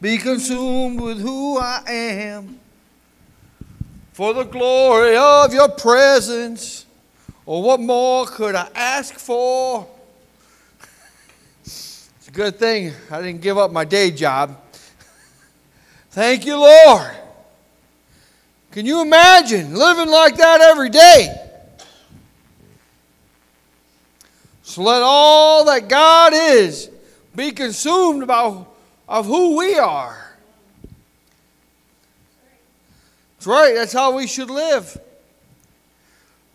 be consumed with who I am. For the glory of your presence, or what more could I ask for? It's a good thing I didn't give up my day job. Thank you, Lord. Can you imagine living like that every day? So let all that God is be consumed about of who we are. That's right, that's how we should live.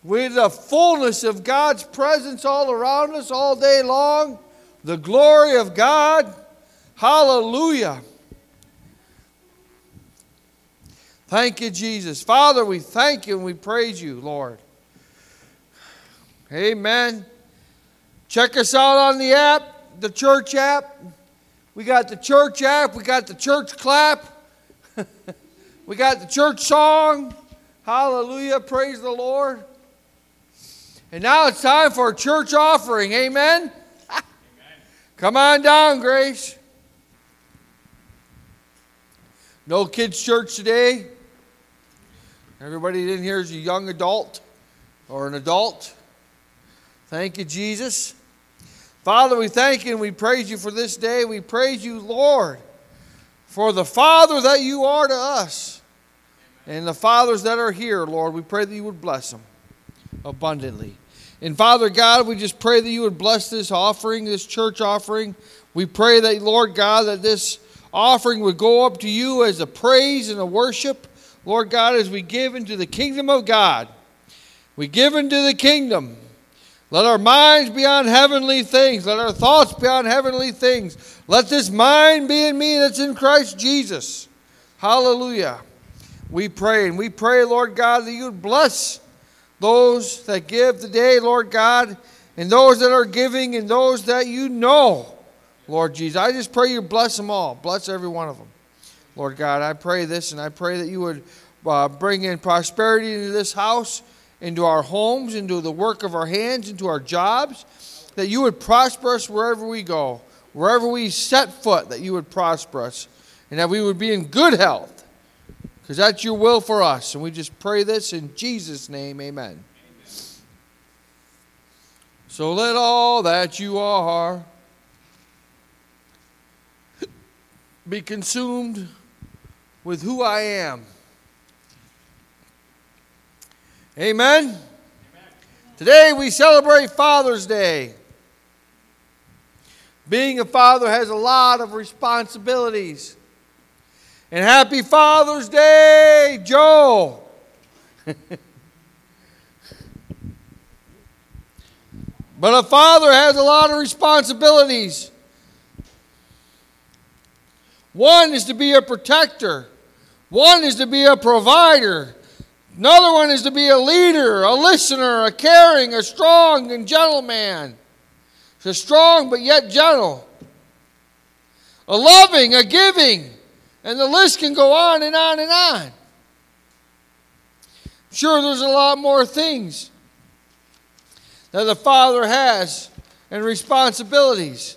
With the fullness of God's presence all around us all day long, the glory of God. Hallelujah. Thank you, Jesus. Father, we thank you and we praise you, Lord. Amen. Check us out on the app, the church app. We got the church app, we got the church clap, we got the church song. Hallelujah. Praise the Lord. And now it's time for a church offering. Amen. Amen. Come on down, Grace. No kids' church today. Everybody in here is a young adult or an adult. Thank you, Jesus. Father, we thank you and we praise you for this day. We praise you, Lord, for the Father that you are to us and the fathers that are here, Lord. We pray that you would bless them abundantly. And Father God, we just pray that you would bless this offering, this church offering. We pray that, Lord God, that this offering would go up to you as a praise and a worship Lord God, as we give into the kingdom of God, we give into the kingdom. Let our minds be on heavenly things. Let our thoughts be on heavenly things. Let this mind be in me that's in Christ Jesus. Hallelujah. We pray, and we pray, Lord God, that you would bless those that give today, Lord God, and those that are giving, and those that you know, Lord Jesus. I just pray you bless them all. Bless every one of them. Lord God, I pray this and I pray that you would uh, bring in prosperity into this house, into our homes, into the work of our hands, into our jobs, that you would prosper us wherever we go, wherever we set foot, that you would prosper us, and that we would be in good health, because that's your will for us. And we just pray this in Jesus' name, amen. amen. So let all that you are be consumed with who I am. Amen? Amen? Today we celebrate Father's Day. Being a father has a lot of responsibilities. And happy Father's Day, Joe. but a father has a lot of responsibilities. One is to be a protector. One is to be a provider. Another one is to be a leader, a listener, a caring, a strong and gentle man. So strong but yet gentle. A loving, a giving. And the list can go on and on and on. Sure, there's a lot more things that the Father has and responsibilities.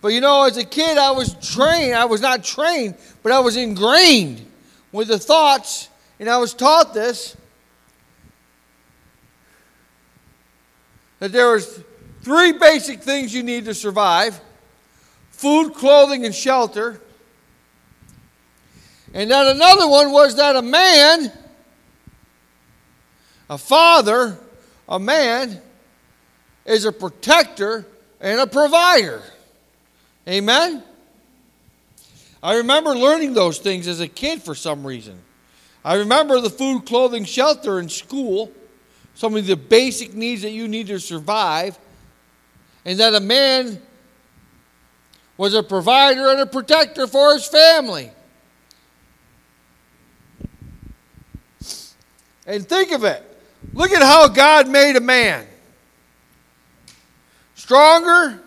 But you know, as a kid, I was trained. I was not trained, but I was ingrained with the thoughts, and I was taught this that there was three basic things you need to survive food, clothing, and shelter. And then another one was that a man, a father, a man, is a protector and a provider. Amen? I remember learning those things as a kid for some reason. I remember the food, clothing, shelter in school, some of the basic needs that you need to survive, and that a man was a provider and a protector for his family. And think of it. Look at how God made a man. Stronger,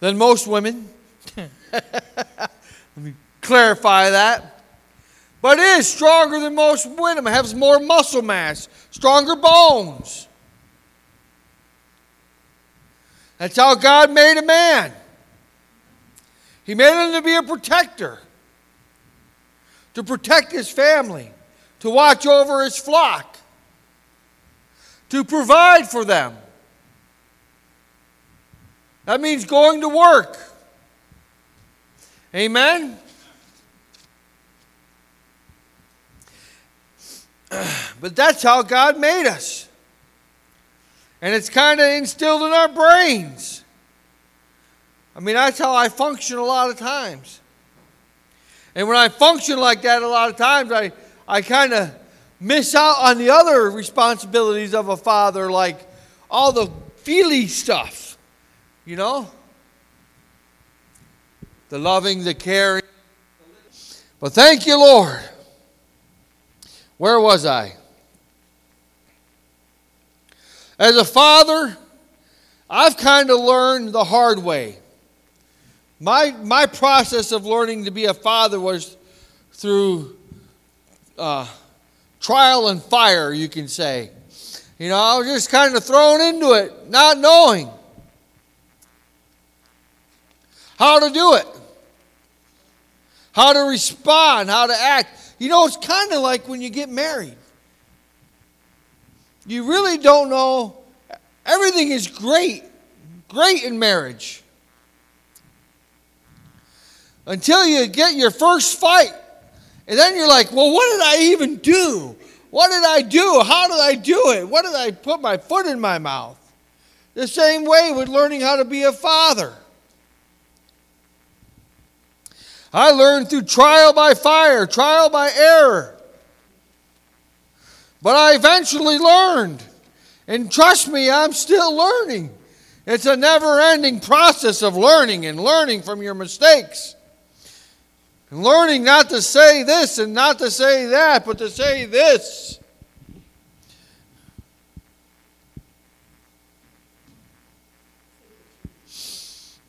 than most women. Let me clarify that. But is stronger than most women, has more muscle mass, stronger bones. That's how God made a man. He made him to be a protector, to protect his family, to watch over his flock, to provide for them. That means going to work. Amen? But that's how God made us. And it's kind of instilled in our brains. I mean, that's how I function a lot of times. And when I function like that, a lot of times I, I kind of miss out on the other responsibilities of a father, like all the feely stuff, you know? The loving, the caring. But thank you, Lord. Where was I? As a father, I've kind of learned the hard way. My, my process of learning to be a father was through uh, trial and fire, you can say. You know, I was just kind of thrown into it, not knowing how to do it, how to respond, how to act. You know, it's kind of like when you get married. You really don't know. Everything is great, great in marriage. Until you get your first fight. And then you're like, well, what did I even do? What did I do? How did I do it? What did I put my foot in my mouth? The same way with learning how to be a father. I learned through trial by fire, trial by error. But I eventually learned. And trust me, I'm still learning. It's a never ending process of learning and learning from your mistakes. And learning not to say this and not to say that, but to say this.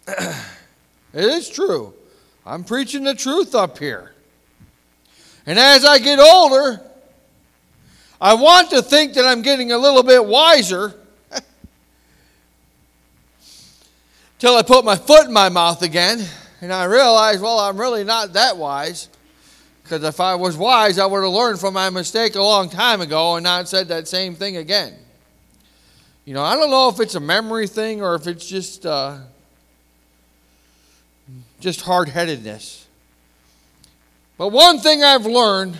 it is true. I'm preaching the truth up here. And as I get older, I want to think that I'm getting a little bit wiser till I put my foot in my mouth again and I realize, well, I'm really not that wise. Because if I was wise, I would have learned from my mistake a long time ago and not said that same thing again. You know, I don't know if it's a memory thing or if it's just uh, just hard headedness. But one thing I've learned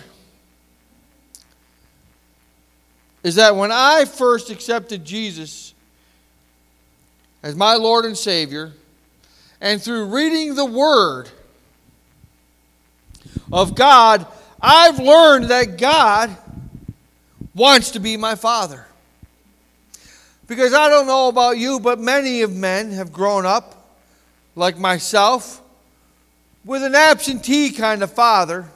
is that when I first accepted Jesus as my Lord and Savior, and through reading the Word of God, I've learned that God wants to be my Father. Because I don't know about you, but many of men have grown up, like myself, with an absentee kind of father.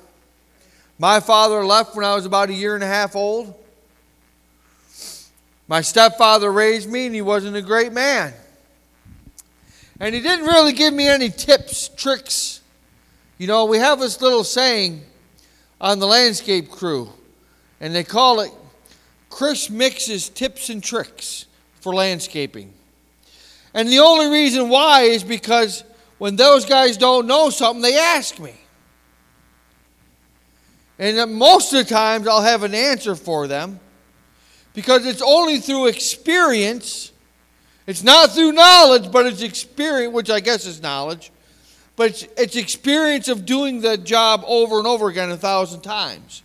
My father left when I was about a year and a half old. My stepfather raised me, and he wasn't a great man. And he didn't really give me any tips, tricks. You know, we have this little saying on the landscape crew, and they call it Chris mixes tips and tricks for landscaping. And the only reason why is because when those guys don't know something, they ask me. And most of the times I'll have an answer for them because it's only through experience it's not through knowledge, but it's experience, which I guess is knowledge. But it's, it's experience of doing the job over and over again a thousand times.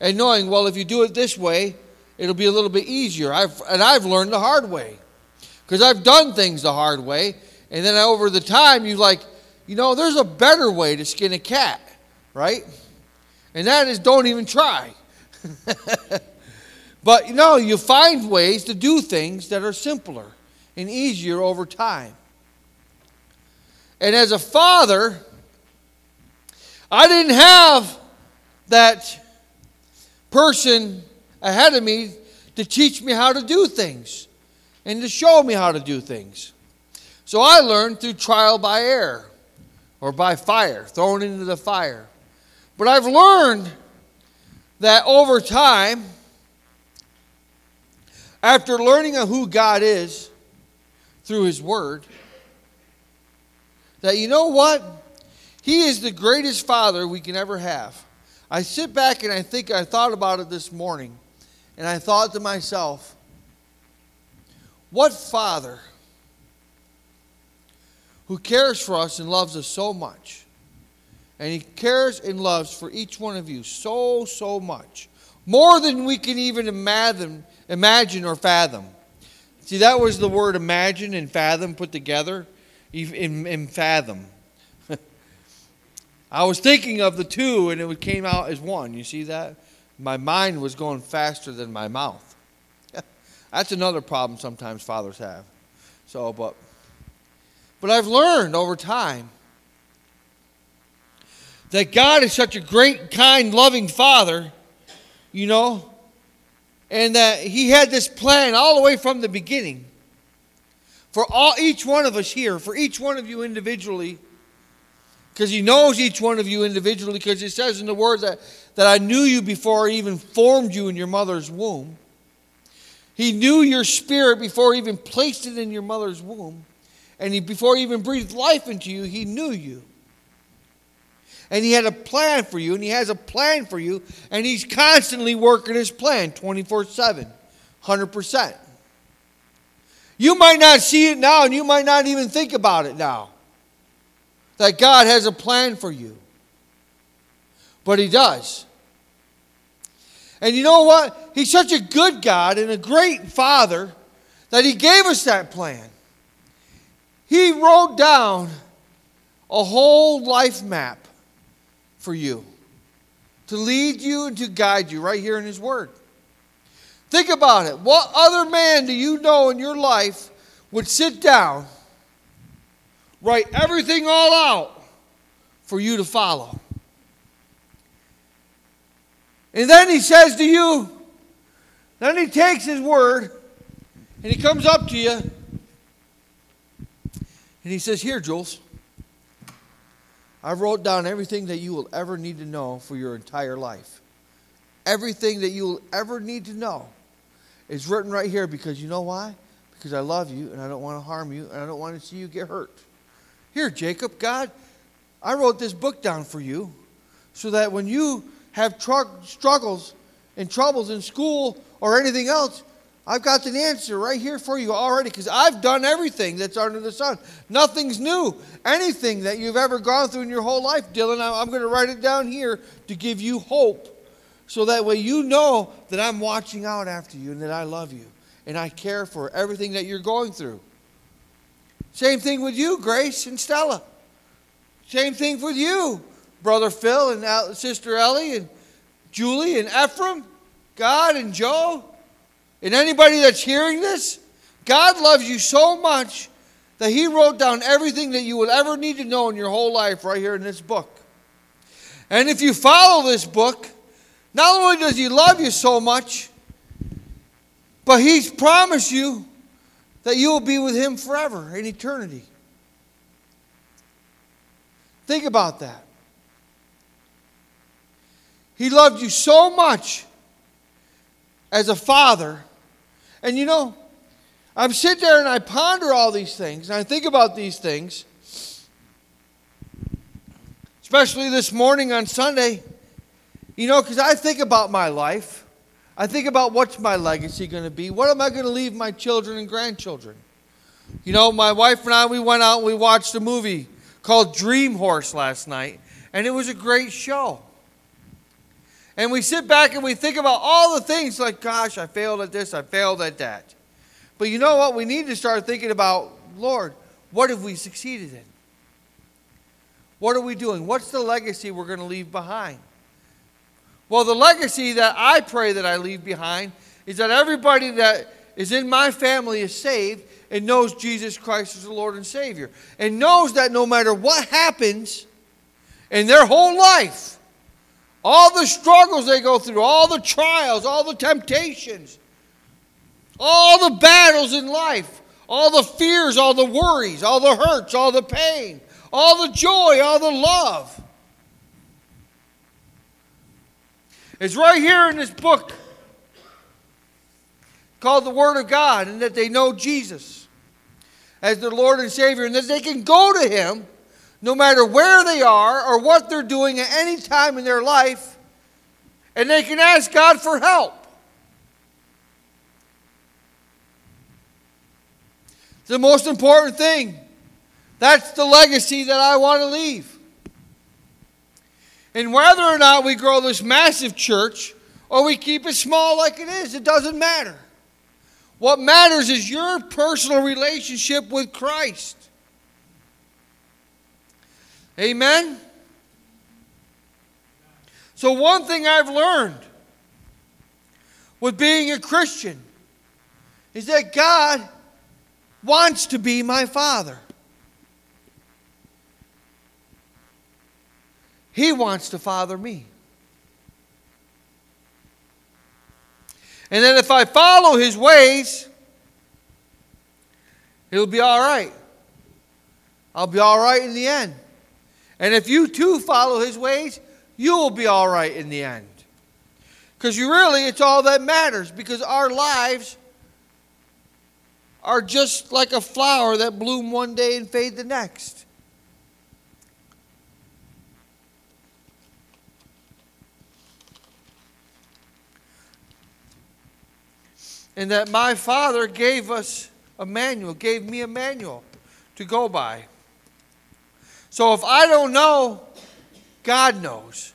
And knowing, well, if you do it this way, it'll be a little bit easier. I've, and I've learned the hard way. Because I've done things the hard way. And then over the time, you like, you know, there's a better way to skin a cat, right? And that is don't even try. but you know, you find ways to do things that are simpler and easier over time. And as a father, I didn't have that person ahead of me to teach me how to do things and to show me how to do things. So I learned through trial by error or by fire, thrown into the fire. But I've learned that over time, after learning of who God is, through His Word that you know what? He is the greatest Father we can ever have. I sit back and I think, I thought about it this morning, and I thought to myself, what Father who cares for us and loves us so much. And He cares and loves for each one of you so, so much. More than we can even imagine, imagine or fathom. See, that was the word imagine and fathom put together in, in fathom. I was thinking of the two and it came out as one. You see that? My mind was going faster than my mouth. That's another problem sometimes fathers have. So, but but I've learned over time that God is such a great, kind, loving Father, you know, and that He had this plan all the way from the beginning for all, each one of us here, for each one of you individually, because He knows each one of you individually, because it says in the Word that, that I knew you before I even formed you in your mother's womb. He knew your spirit before He even placed it in your mother's womb. And he, before he even breathed life into you, he knew you. And he had a plan for you, and he has a plan for you, and he's constantly working his plan 24 7, 100%. You might not see it now, and you might not even think about it now. That God has a plan for you. But he does. And you know what? He's such a good God and a great Father that he gave us that plan. He wrote down a whole life map for you to lead you and to guide you right here in His Word. Think about it. What other man do you know in your life would sit down, write everything all out for you to follow? And then he says to you, then he takes his word and he comes up to you and he says, Here, Jules, I wrote down everything that you will ever need to know for your entire life. Everything that you will ever need to know is written right here because you know why? Because I love you and I don't want to harm you and I don't want to see you get hurt. Here, Jacob, God, I wrote this book down for you so that when you have tr- struggles and troubles in school or anything else, I've got an answer right here for you already because I've done everything that's under the sun. Nothing's new. Anything that you've ever gone through in your whole life, Dylan, I'm going to write it down here to give you hope so that way you know that I'm watching out after you and that I love you and I care for everything that you're going through. Same thing with you, Grace and Stella. Same thing with you, Brother Phil and Sister Ellie and Julie and Ephraim, God and Joe. And anybody that's hearing this, God loves you so much that He wrote down everything that you will ever need to know in your whole life right here in this book. And if you follow this book, not only does He love you so much, but He's promised you that you will be with Him forever in eternity. Think about that. He loved you so much as a father and you know, I sit there and I ponder all these things, and I think about these things, especially this morning on Sunday, you know, because I think about my life. I think about what's my legacy going to be? What am I going to leave my children and grandchildren? You know, my wife and I, we went out and we watched a movie called Dream Horse last night, and it was a great show. And we sit back and we think about all the things like, gosh, I failed at this, I failed at that. But you know what? We need to start thinking about, Lord, what have we succeeded in? What are we doing? What's the legacy we're going to leave behind? Well, the legacy that I pray that I leave behind is that everybody that is in my family is saved and knows Jesus Christ as the Lord and Savior. And knows that no matter what happens in their whole life, all the struggles they go through, all the trials, all the temptations, all the battles in life, all the fears, all the worries, all the hurts, all the pain, all the joy, all the love. It's right here in this book called the Word of God, and that they know Jesus. as their Lord and Savior, and that they can go to Him no matter where they are or what they're doing at any time in their life, and they can ask God for help. the most important thing. That's the legacy that I want to leave. And whether or not we grow this massive church or we keep it small like it is, it doesn't matter. What matters is your personal relationship with Christ. Amen? So, one thing I've learned with being a Christian is that God wants to be my father. He wants to father me. And then if I follow his ways, it'll be all right. I'll be all right in the end. And if you too follow his ways, you will be all right in the end. Because you really, it's all that matters because our lives are just like a flower that bloom one day and fade the next. And that my father gave us a manual, gave me a manual to go by. So if I don't know, God knows.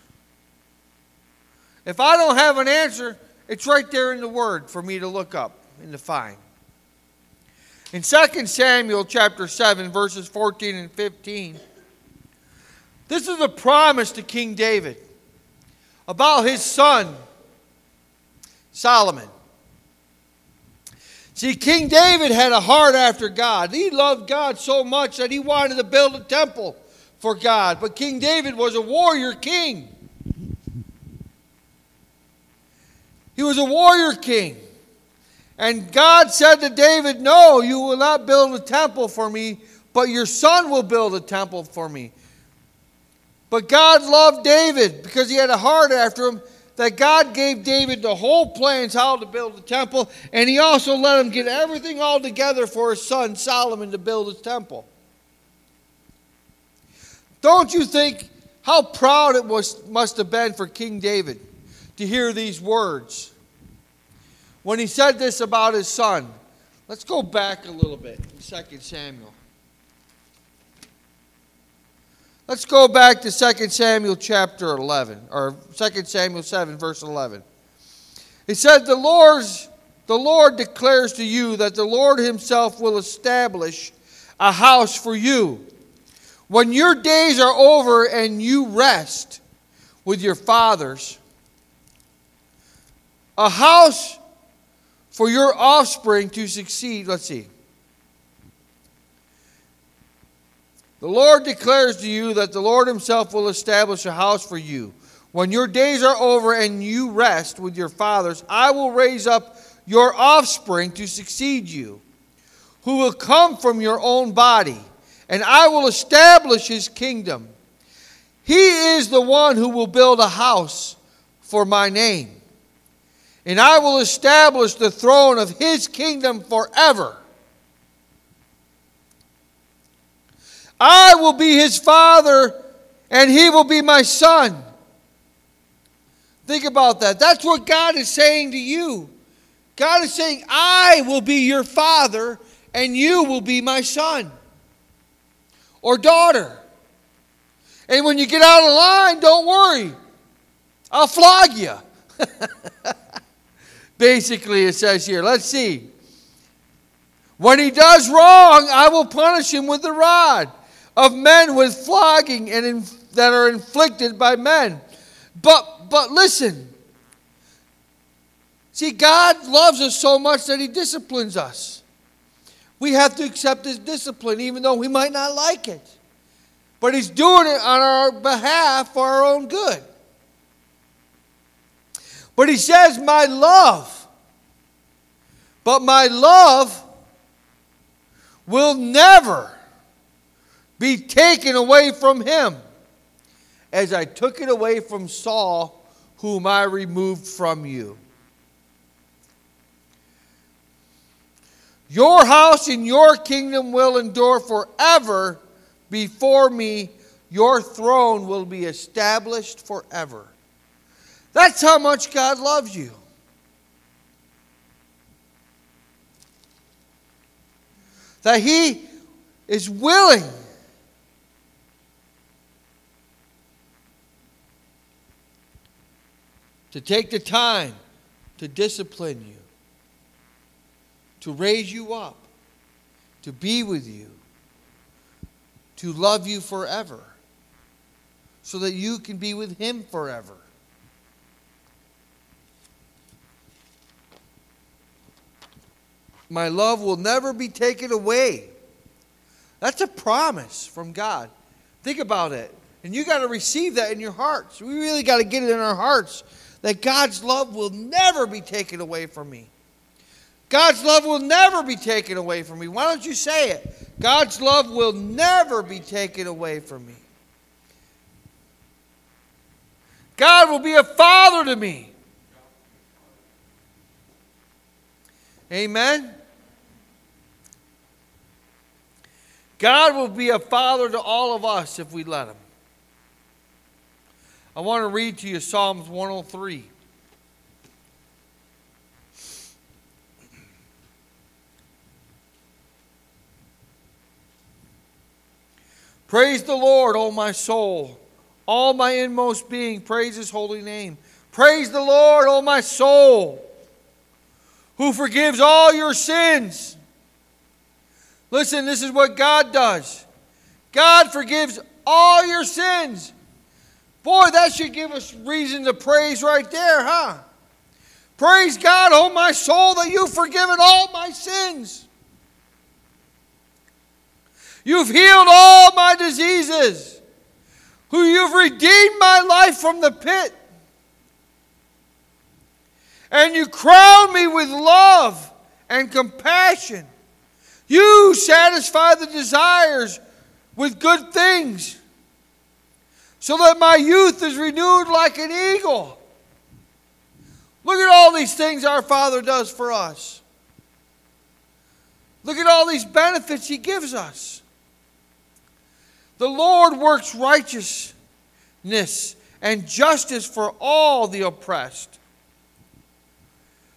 If I don't have an answer, it's right there in the Word for me to look up and to find. In 2 Samuel chapter 7, verses 14 and 15, this is a promise to King David about his son, Solomon. See, King David had a heart after God. He loved God so much that he wanted to build a temple for God. But King David was a warrior king. He was a warrior king. And God said to David, No, you will not build a temple for me, but your son will build a temple for me. But God loved David because he had a heart after him, that God gave David the whole plans how to build the temple, and he also let him get everything all together for his son Solomon to build his temple. Don't you think how proud it was, must have been for King David to hear these words? when he said this about his son. Let's go back a little bit in 2 Samuel. Let's go back to 2 Samuel chapter 11, or 2 Samuel 7, verse 11. He said, The Lord's the Lord declares to you that the Lord Himself will establish a house for you. When your days are over and you rest with your fathers, a house for your offspring to succeed. Let's see. The Lord declares to you that the Lord Himself will establish a house for you. When your days are over and you rest with your fathers, I will raise up your offspring to succeed you, who will come from your own body, and I will establish His kingdom. He is the one who will build a house for my name and I will establish the throne of his kingdom forever. I will be his father, and he will be my son. Think about that. That's what God is saying to you. God is saying, I will be your father, and you will be my son or daughter. And when you get out of line, don't worry. I'll flog you. Basically, it says here. Let's see. When he does wrong, I will punish him with the rod of men with flogging and in, that are inflicted by men. But but listen. See, God loves us so much that he disciplines us. We have to accept his discipline even though we might not like it. But he's doing it on our behalf for our own good. But he says, My love. But my love will never be taken away from him as I took it away from Saul, whom I removed from you. Your house and your kingdom will endure forever before me. Your throne will be established forever. That's how much God loves you. That He is willing to take the time to discipline you, to raise you up, to be with you, to love you forever, so that you can be with Him forever. My love will never be taken away. That's a promise from God. Think about it. And you got to receive that in your hearts. We really got to get it in our hearts that God's love will never be taken away from me. God's love will never be taken away from me. Why don't you say it? God's love will never be taken away from me. God will be a father to me. Amen. God will be a father to all of us if we let him. I want to read to you Psalms 103. Praise the Lord, O my soul. All my inmost being, praise his holy name. Praise the Lord, O my soul, who forgives all your sins. Listen, this is what God does God forgives all your sins. Boy, that should give us reason to praise right there, huh? Praise God, O my soul, that you've forgiven all my sins. You've healed all my diseases. Who you've redeemed my life from the pit. And you crown me with love and compassion. You satisfy the desires with good things so that my youth is renewed like an eagle. Look at all these things our Father does for us. Look at all these benefits He gives us. The Lord works righteousness and justice for all the oppressed.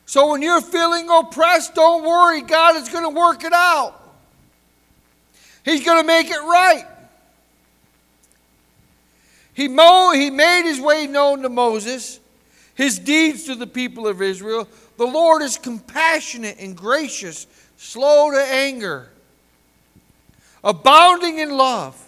So when you're feeling oppressed, don't worry. God is going to work it out. He's going to make it right. He, mo- he made his way known to Moses, his deeds to the people of Israel. The Lord is compassionate and gracious, slow to anger, abounding in love.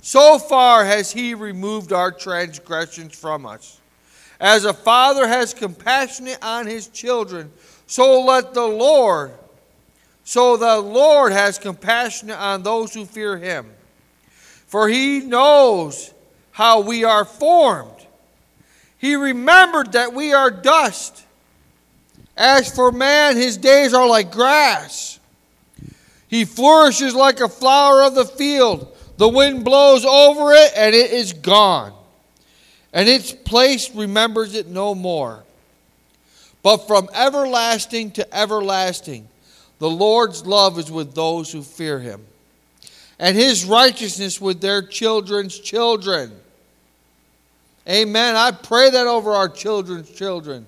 so far has he removed our transgressions from us. As a father has compassion on his children, so let the Lord, so the Lord has compassion on those who fear him for he knows how we are formed. He remembered that we are dust. As for man, his days are like grass. He flourishes like a flower of the field. The wind blows over it, and it is gone. And its place remembers it no more. But from everlasting to everlasting, the Lord's love is with those who fear him and his righteousness with their children's children. Amen. I pray that over our children's children,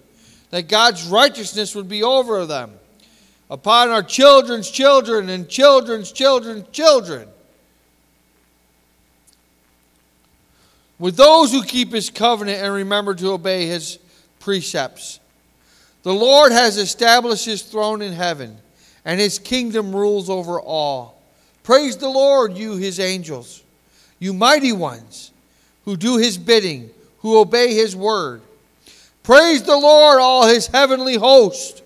that God's righteousness would be over them, upon our children's children and children's children's children. With those who keep his covenant and remember to obey his precepts. The Lord has established his throne in heaven, and his kingdom rules over all. Praise the Lord, you his angels, you mighty ones who do his bidding, who obey his word. Praise the Lord, all his heavenly host,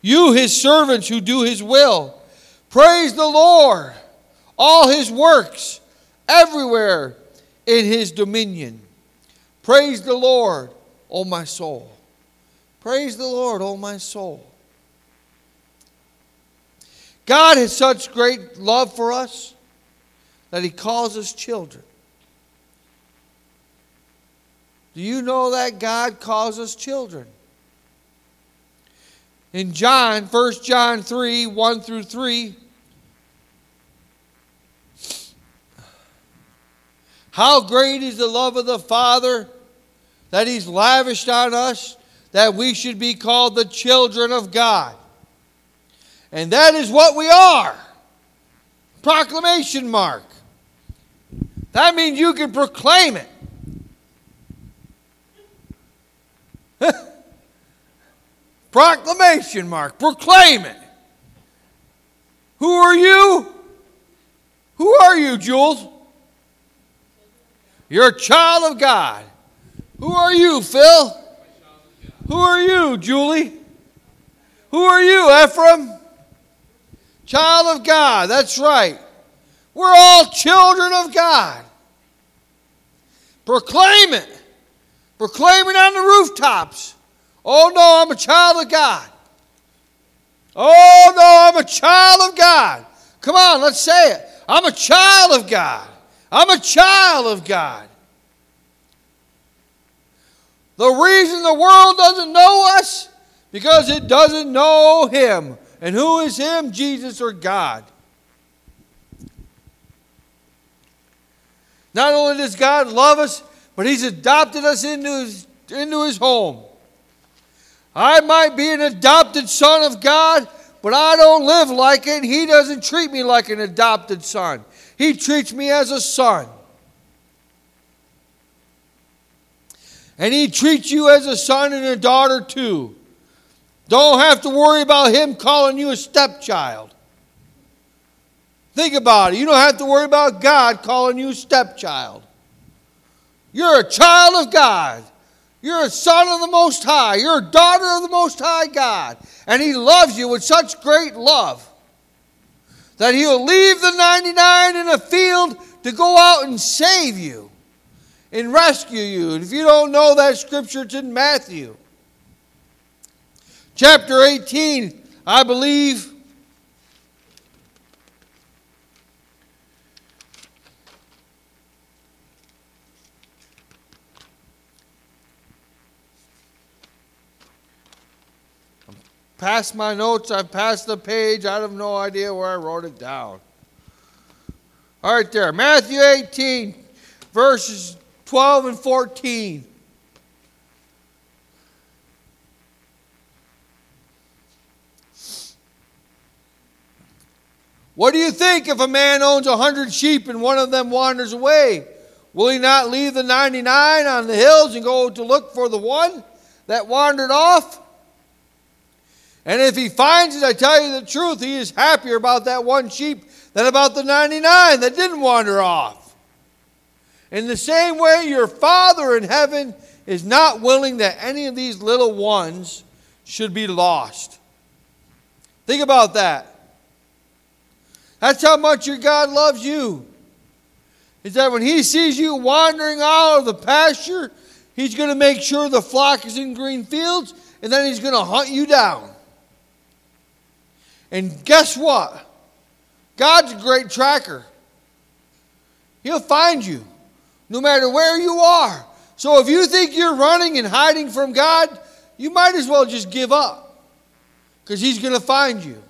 you his servants who do his will. Praise the Lord, all his works, everywhere in his dominion. Praise the Lord, O my soul. Praise the Lord, O my soul. God has such great love for us that he calls us children. Do you know that God calls us children? In John, 1 John 3 1 through 3, how great is the love of the Father that He's lavished on us that we should be called the children of God. And that is what we are. Proclamation mark. That means you can proclaim it. Proclamation mark. Proclaim it. Who are you? Who are you, Jules? You're a child of God. Who are you, Phil? Who are you, Julie? Who are you, Ephraim? Child of God. That's right. We're all children of God. Proclaim it. Proclaim it on the rooftops. Oh no, I'm a child of God. Oh no, I'm a child of God. Come on, let's say it. I'm a child of God. I'm a child of God. The reason the world doesn't know us because it doesn't know him. And who is him? Jesus or God. Not only does God love us, but he's adopted us into his, into his home. I might be an adopted son of God, but I don't live like it. He doesn't treat me like an adopted son, He treats me as a son. And He treats you as a son and a daughter too. Don't have to worry about Him calling you a stepchild. Think about it. You don't have to worry about God calling you a stepchild. You're a child of God. You're a son of the Most High. You're a daughter of the Most High God. And He loves you with such great love that He'll leave the 99 in a field to go out and save you and rescue you. And if you don't know that scripture, it's in Matthew. Chapter 18, I believe. Past my notes, I've passed the page. I have no idea where I wrote it down. All right, there. Matthew 18, verses 12 and 14. What do you think if a man owns a hundred sheep and one of them wanders away? Will he not leave the 99 on the hills and go to look for the one that wandered off? And if he finds it, I tell you the truth, he is happier about that one sheep than about the 99 that didn't wander off. In the same way, your Father in heaven is not willing that any of these little ones should be lost. Think about that. That's how much your God loves you. Is that when He sees you wandering out of the pasture, He's going to make sure the flock is in green fields, and then He's going to hunt you down. And guess what? God's a great tracker. He'll find you no matter where you are. So if you think you're running and hiding from God, you might as well just give up because He's going to find you.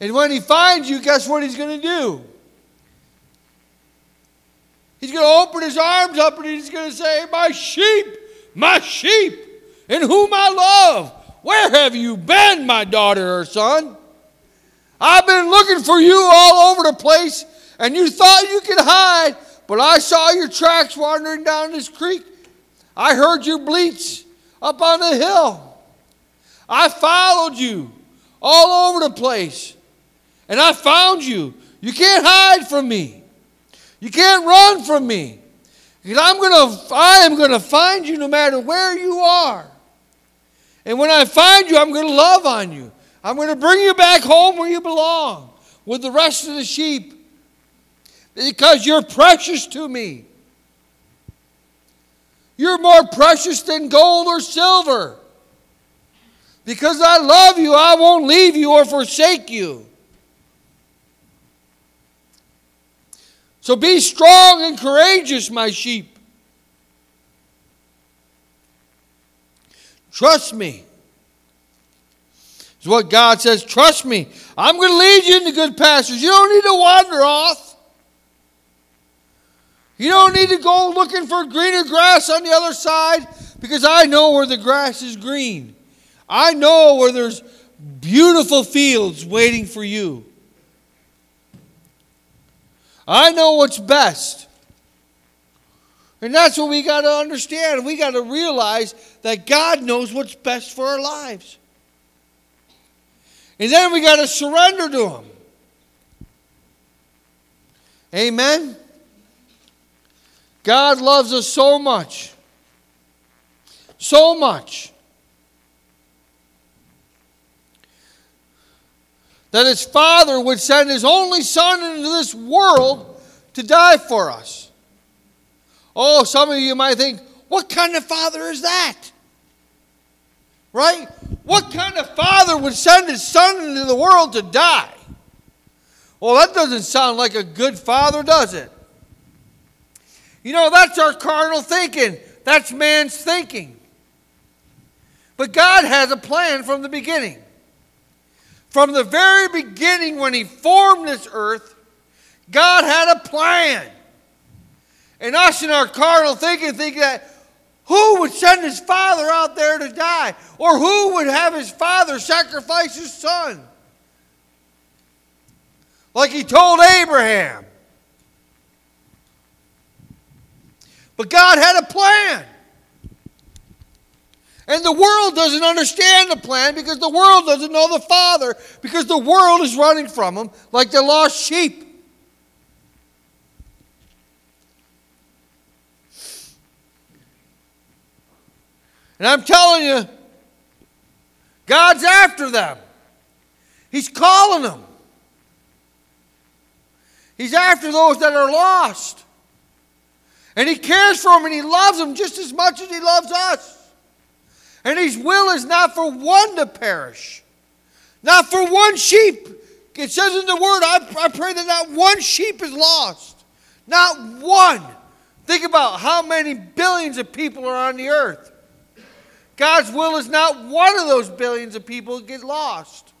And when He finds you, guess what He's going to do? He's going to open His arms up and He's going to say, My sheep, my sheep, in whom I love where have you been, my daughter or son? I've been looking for you all over the place, and you thought you could hide, but I saw your tracks wandering down this creek. I heard your bleats up on the hill. I followed you all over the place, and I found you. You can't hide from me. You can't run from me. Because I'm gonna, I am to find you no matter where you are. And when I find you, I'm going to love on you. I'm going to bring you back home where you belong with the rest of the sheep because you're precious to me. You're more precious than gold or silver. Because I love you, I won't leave you or forsake you. So be strong and courageous, my sheep. Trust me. Is what God says. Trust me. I'm going to lead you into good pastures. You don't need to wander off. You don't need to go looking for greener grass on the other side because I know where the grass is green. I know where there's beautiful fields waiting for you. I know what's best. And that's what we got to understand. We got to realize that God knows what's best for our lives. And then we got to surrender to Him. Amen. God loves us so much. So much. That his Father would send his only Son into this world to die for us. Oh, some of you might think, what kind of father is that? Right? What kind of father would send his son into the world to die? Well, that doesn't sound like a good father, does it? You know, that's our carnal thinking. That's man's thinking. But God has a plan from the beginning. From the very beginning, when He formed this earth, God had a plan. And us in our carnal thinking think that who would send his father out there to die? Or who would have his father sacrifice his son? Like he told Abraham. But God had a plan. And the world doesn't understand the plan because the world doesn't know the Father because the world is running from Him like the lost sheep. And I'm telling you, God's after them. He's calling them. He's after those that are lost. And he cares for them and he loves them just as much as he loves us. And his will is not for one to perish, not for one sheep. It says in the word, I, I pray that not one sheep is lost. Not one. Think about how many billions of people are on the earth. God's will is not one of those billions of people get lost.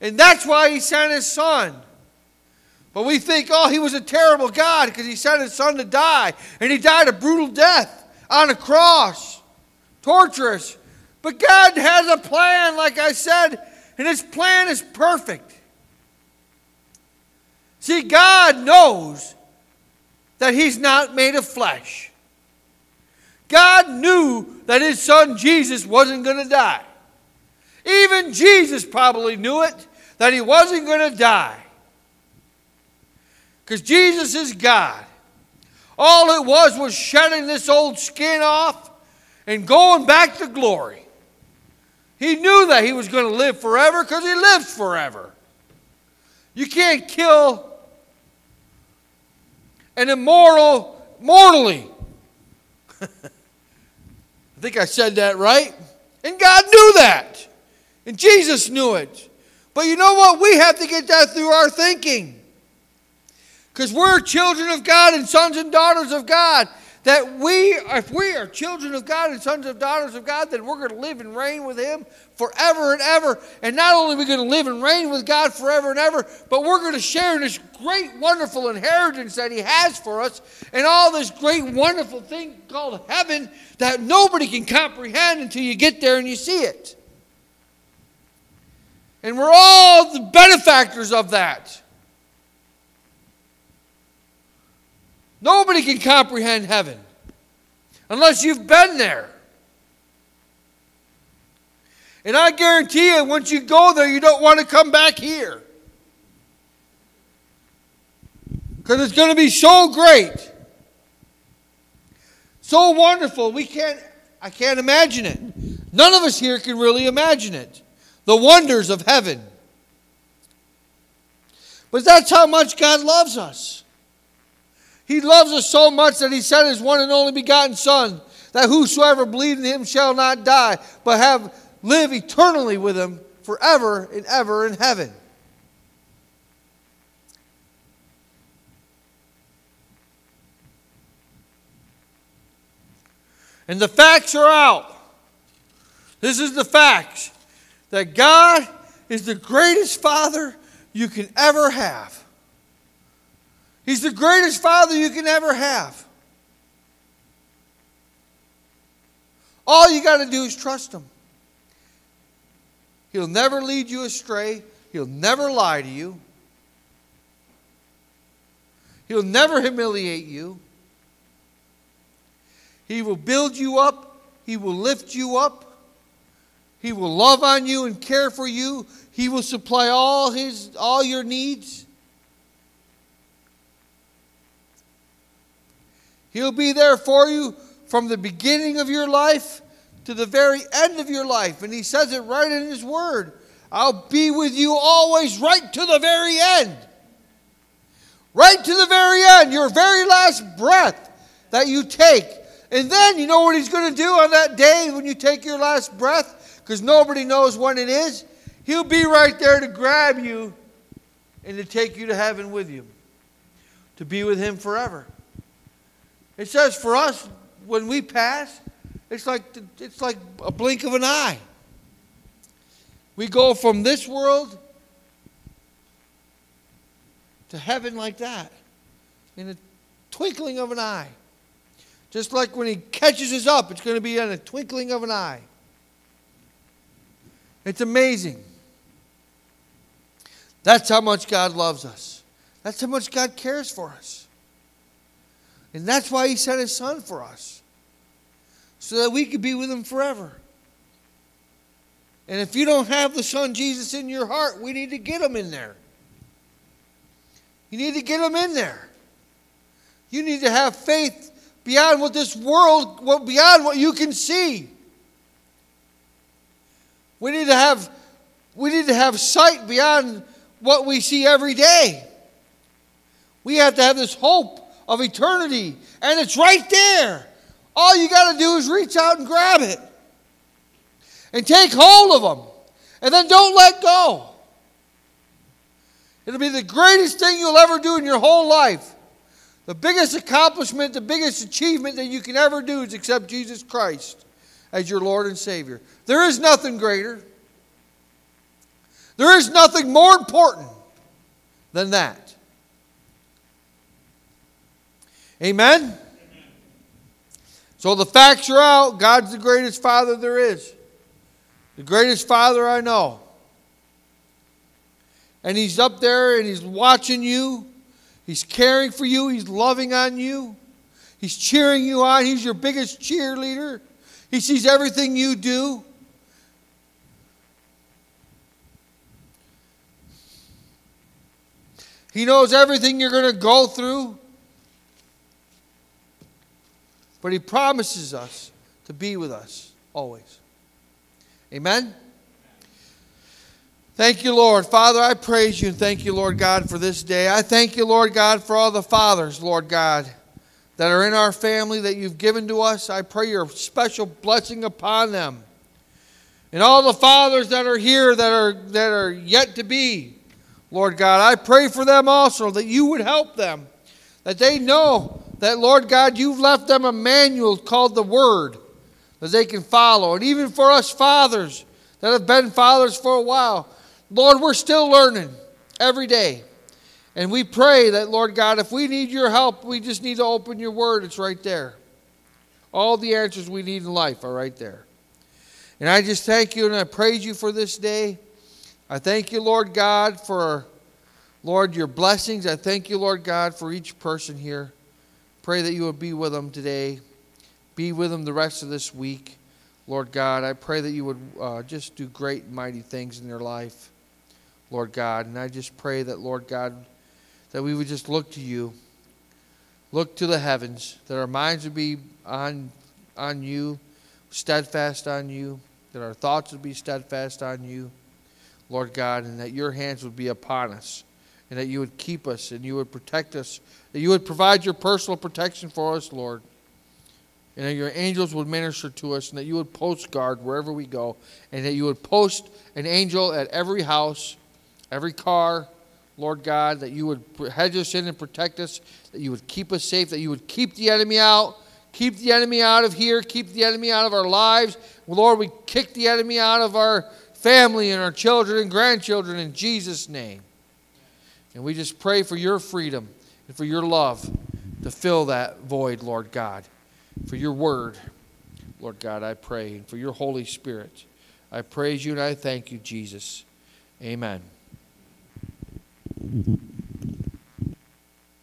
And that's why he sent his son. But we think, oh, he was a terrible God because he sent his son to die. And he died a brutal death on a cross. Torturous. But God has a plan, like I said, and his plan is perfect. See, God knows that he's not made of flesh. God knew that his son Jesus wasn't going to die. Even Jesus probably knew it, that he wasn't going to die. Because Jesus is God. All it was was shedding this old skin off and going back to glory. He knew that he was going to live forever because he lives forever. You can't kill an immortal mortally. Think I said that right. And God knew that. And Jesus knew it. But you know what? We have to get that through our thinking. Because we're children of God and sons and daughters of God. That we, if we are children of God and sons and daughters of God, then we're going to live and reign with Him forever and ever. And not only are we going to live and reign with God forever and ever, but we're going to share in this great, wonderful inheritance that He has for us and all this great, wonderful thing called heaven that nobody can comprehend until you get there and you see it. And we're all the benefactors of that. Nobody can comprehend heaven unless you've been there. And I guarantee you, once you go there, you don't want to come back here. Because it's going to be so great. So wonderful. We can't, I can't imagine it. None of us here can really imagine it. The wonders of heaven. But that's how much God loves us. He loves us so much that He sent His one and only begotten Son, that whosoever believes in Him shall not die, but have live eternally with Him forever and ever in heaven. And the facts are out. This is the facts that God is the greatest Father you can ever have. He's the greatest Father you can ever have. All you got to do is trust Him. He'll never lead you astray, He'll never lie to you, He'll never humiliate you. He will build you up, He will lift you up. He will love on you and care for you. He will supply all his all your needs. He'll be there for you from the beginning of your life to the very end of your life. And he says it right in his word. I'll be with you always right to the very end. Right to the very end, your very last breath that you take. And then you know what he's going to do on that day when you take your last breath? because nobody knows when it is, He'll be right there to grab you and to take you to heaven with you, to be with Him forever. It says for us, when we pass, it's like, it's like a blink of an eye. We go from this world to heaven like that in a twinkling of an eye. Just like when he catches us up, it's going to be in a twinkling of an eye. It's amazing. That's how much God loves us. That's how much God cares for us. And that's why He sent His Son for us, so that we could be with Him forever. And if you don't have the Son Jesus in your heart, we need to get Him in there. You need to get Him in there. You need to have faith beyond what this world, beyond what you can see. We need to have we need to have sight beyond what we see every day. We have to have this hope of eternity, and it's right there. All you got to do is reach out and grab it and take hold of them, and then don't let go. It'll be the greatest thing you'll ever do in your whole life. The biggest accomplishment, the biggest achievement that you can ever do is accept Jesus Christ as your Lord and Savior. There is nothing greater. There is nothing more important than that. Amen? So the facts are out. God's the greatest Father there is, the greatest Father I know. And He's up there and He's watching you, He's caring for you, He's loving on you, He's cheering you on, He's your biggest cheerleader. He sees everything you do. He knows everything you're going to go through. But He promises us to be with us always. Amen? Thank you, Lord. Father, I praise you and thank you, Lord God, for this day. I thank you, Lord God, for all the fathers, Lord God that are in our family that you've given to us. I pray your special blessing upon them. And all the fathers that are here that are, that are yet to be, Lord God, I pray for them also that you would help them, that they know that, Lord God, you've left them a manual called the Word that they can follow. And even for us fathers that have been fathers for a while, Lord, we're still learning every day. And we pray that, Lord God, if we need your help, we just need to open your word. It's right there. All the answers we need in life are right there. And I just thank you and I praise you for this day. I thank you, Lord God, for, Lord, your blessings. I thank you, Lord God, for each person here. Pray that you would be with them today. Be with them the rest of this week. Lord God, I pray that you would uh, just do great and mighty things in their life, Lord God. And I just pray that, Lord God, that we would just look to you, look to the heavens, that our minds would be on, on you, steadfast on you, that our thoughts would be steadfast on you, Lord God, and that your hands would be upon us, and that you would keep us, and you would protect us, that you would provide your personal protection for us, Lord, and that your angels would minister to us, and that you would post guard wherever we go, and that you would post an angel at every house, every car, Lord God, that you would hedge us in and protect us, that you would keep us safe, that you would keep the enemy out, keep the enemy out of here, keep the enemy out of our lives. Lord, we kick the enemy out of our family and our children and grandchildren in Jesus' name. And we just pray for your freedom and for your love to fill that void, Lord God. For your word, Lord God, I pray. And for your Holy Spirit, I praise you and I thank you, Jesus. Amen.